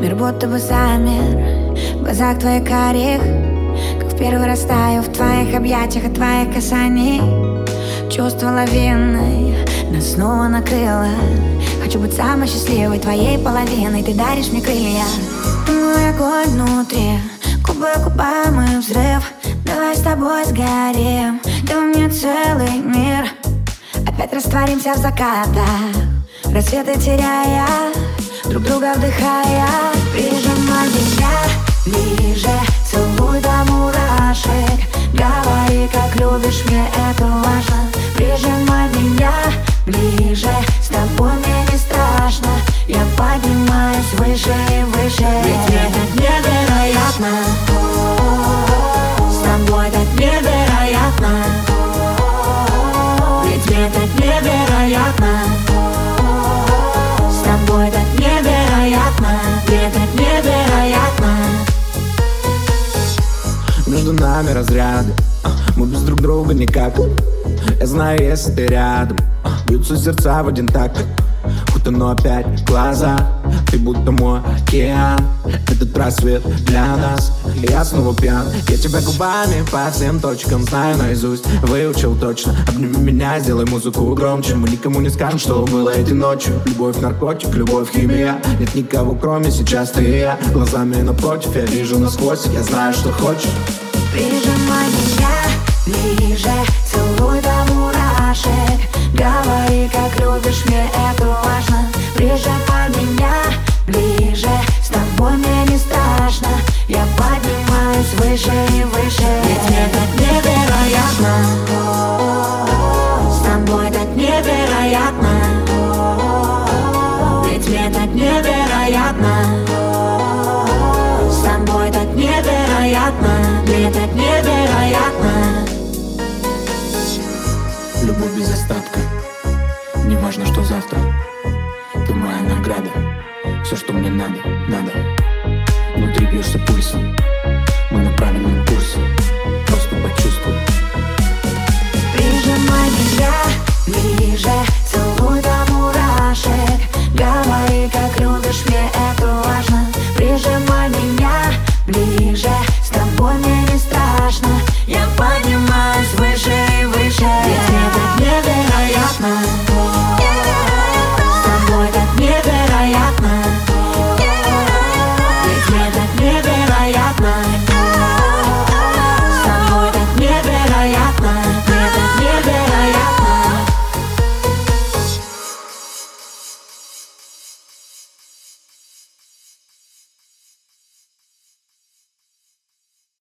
Мир будто бы замер. В глазах твоих карих Как в первый раз таю в твоих объятиях От твоих касаний. Чувство лавиной Нас снова накрыло. Хочу быть самой счастливой твоей половиной. Ты даришь мне крылья. Мой огонь внутри. Губы губам и взрыв. Давай с тобой сгорим. Ты меня целый мир. Опять растворимся в закатах. Рассветы теряя друга вдыхая Прижимай меня ближе. Целуй до мурашек. Говори, как любишь, мне это важно. Прижимай меня ближе. С тобой мне не страшно. Я поднимаюсь выше и выше. Ведь это невероятно Между нами разряды. А, Мы без друг друга никак. Я знаю, если ты рядом. А, Бьются сердца в один такт. Хоть оно опять глаза Ты будто мой океан. Этот рассвет для нас. Я снова пьян. Я тебя губами по всем точкам Знаю наизусть, выучил точно. Обними меня, сделай музыку громче. Мы никому не скажем, что было этой ночью. Любовь, наркотик, любовь, химия. Нет никого, кроме сейчас ты и я. Глазами напротив, я вижу насквозь. Я знаю, что хочешь. Прижимай меня ближе Целуй и мне так невероятно. С тобой так невероятно. Ведь мне так невероятно. С тобой так невероятно. Невероятно. Любовь без остатка. Не важно, что завтра. Ты моя награда. Все, что мне надо, надо. Внутри бьешься пульсом